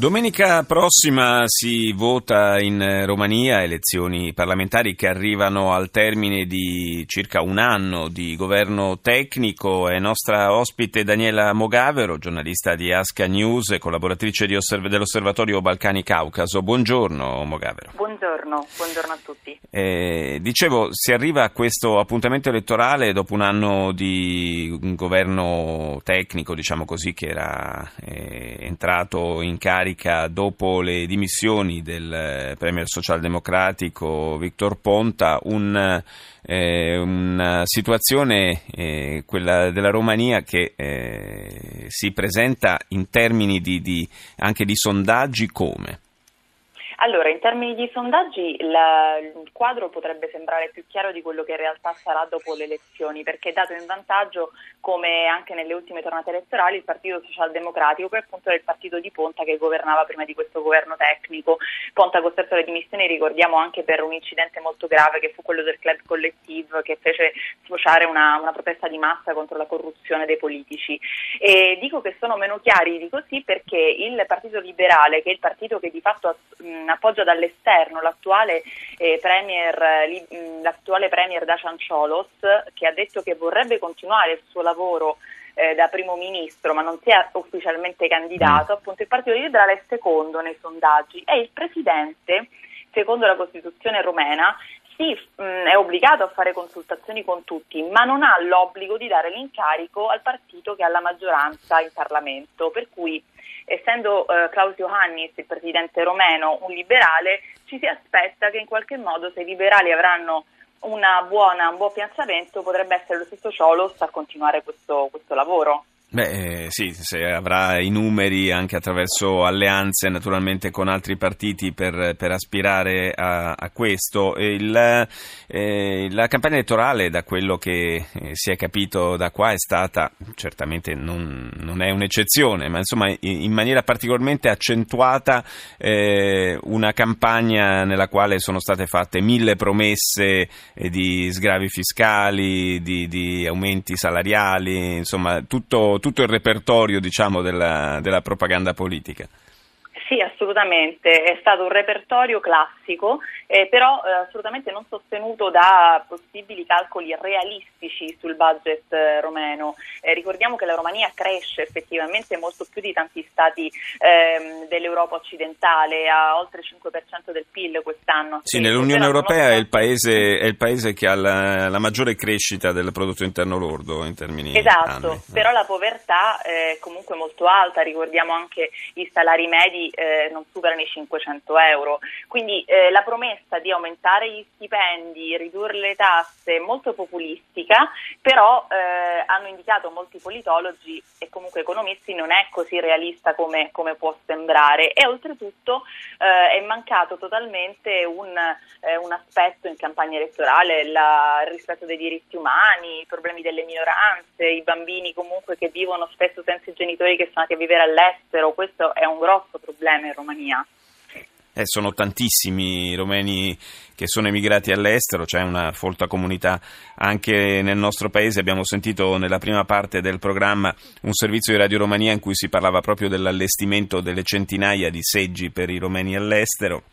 Domenica prossima si vota in Romania elezioni parlamentari che arrivano al termine di circa un anno di governo tecnico. È nostra ospite Daniela Mogavero, giornalista di Asca News e collaboratrice osserv- dell'Osservatorio Balcani Caucaso. Buongiorno Mogavero. Buongiorno, buongiorno a tutti. Eh, dicevo, si arriva a questo appuntamento elettorale dopo un anno di un governo tecnico, diciamo così, che era eh, entrato in carica carica dopo le dimissioni del eh, premier socialdemocratico Victor Ponta un, eh, una situazione, eh, quella della Romania, che eh, si presenta in termini di, di, anche di sondaggi come? Allora, in termini di sondaggi la, il quadro potrebbe sembrare più chiaro di quello che in realtà sarà dopo le elezioni, perché è dato in vantaggio, come anche nelle ultime tornate elettorali, il Partito Socialdemocratico, che appunto era il partito di Ponta che governava prima di questo governo tecnico. Ponta costretto alle dimissioni, ricordiamo anche per un incidente molto grave che fu quello del club collective che fece sfociare una, una protesta di massa contro la corruzione dei politici. E dico che sono meno chiari di così perché il Partito Liberale, che è il partito che di fatto mh, appoggia dall'esterno l'attuale, eh, premier, eh, mm, l'attuale premier Dacian Ciolos che ha detto che vorrebbe continuare il suo lavoro eh, da primo ministro ma non si è ufficialmente candidato, mm. appunto il Partito Liberale è secondo nei sondaggi e il presidente, secondo la Costituzione romena, sì, mm, è obbligato a fare consultazioni con tutti, ma non ha l'obbligo di dare l'incarico al partito che ha la maggioranza in Parlamento, per cui essendo eh, Klaus Iohannis, il presidente romeno, un liberale, ci si aspetta che in qualche modo se i liberali avranno buona, un buon piazzamento potrebbe essere lo stesso Ciolos a continuare questo, questo lavoro. Beh, eh, sì, avrà i numeri anche attraverso alleanze naturalmente con altri partiti per, per aspirare a, a questo. Il, eh, la campagna elettorale, da quello che eh, si è capito da qua, è stata, certamente non, non è un'eccezione, ma insomma in, in maniera particolarmente accentuata eh, una campagna nella quale sono state fatte mille promesse eh, di sgravi fiscali, di, di aumenti salariali, insomma tutto tutto il repertorio diciamo, della, della propaganda politica. Assolutamente, è stato un repertorio classico, eh, però eh, assolutamente non sostenuto da possibili calcoli realistici sul budget eh, romeno. Eh, ricordiamo che la Romania cresce effettivamente molto più di tanti stati ehm, dell'Europa occidentale, a oltre il 5% del PIL quest'anno. Sì, nell'Unione Europea è il, paese, è il, paese, che ha la, la, maggiore crescita del prodotto interno lordo in termini Esatto, anni. però la povertà è comunque molto alta, ricordiamo anche i salari medi eh, non superano i 500 euro. Quindi eh, la promessa di aumentare gli stipendi, ridurre le tasse è molto populistica, però eh, hanno indicato molti politologi e comunque economisti non è così realista come, come può sembrare e oltretutto eh, è mancato totalmente un, eh, un, aspetto in campagna elettorale, la, il rispetto dei diritti umani, i problemi delle minoranze, i bambini comunque che vivono spesso senza i genitori che sono andati a vivere all'estero, questo è un grosso problema in Romania. Eh, sono tantissimi i romeni che sono emigrati all'estero, c'è una folta comunità anche nel nostro paese. Abbiamo sentito nella prima parte del programma un servizio di Radio Romania in cui si parlava proprio dell'allestimento delle centinaia di seggi per i romeni all'estero.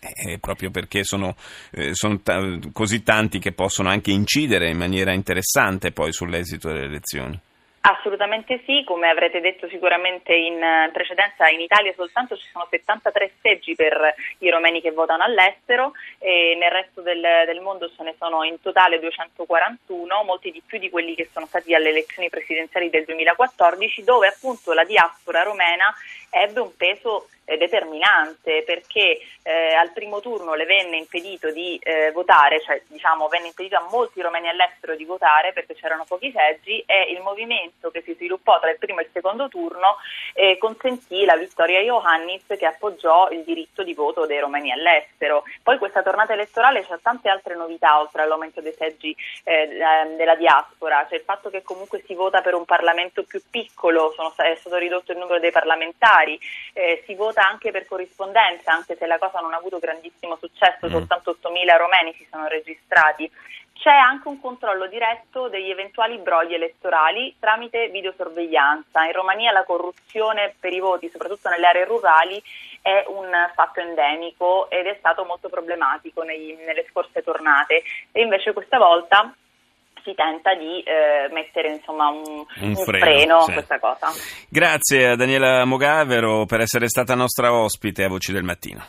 Eh, proprio perché sono, eh, sono t- così tanti che possono anche incidere in maniera interessante poi sull'esito delle elezioni. Assolutamente sì, come avrete detto sicuramente in eh, precedenza in Italia soltanto ci sono 73 seggi per i romeni che votano all'estero e nel resto del, del, mondo ce ne sono in totale 241, molti di più di quelli che sono stati alle elezioni presidenziali del 2014 dove appunto la diaspora romena ebbe un peso determinante perché eh, al primo turno le venne impedito di eh, votare, cioè diciamo venne impedito a molti romeni all'estero di votare perché c'erano pochi seggi e il movimento che si sviluppò tra il primo e il secondo turno eh, consentì la vittoria a Iohannis che appoggiò il diritto di voto dei romeni all'estero. Poi questa tornata elettorale c'è tante altre novità oltre all'aumento dei seggi eh, della diaspora, cioè il fatto che comunque si vota per un Parlamento più piccolo, sono, è stato ridotto il numero dei parlamentari, eh, si vota vota anche per corrispondenza, anche se la cosa non ha avuto grandissimo successo, mm. soltanto 8.000 romeni si sono registrati. C'è anche un controllo diretto degli eventuali brogli elettorali tramite videosorveglianza. In Romania la corruzione per i voti, soprattutto nelle aree rurali, è un fatto endemico ed è stato molto problematico nei, nelle scorse tornate. E invece questa volta si tenta di eh, mettere insomma, un, un, un, freno, freno sì. a questa cosa. Grazie a Daniela Mogavero per essere stata nostra ospite a Voci del Mattino.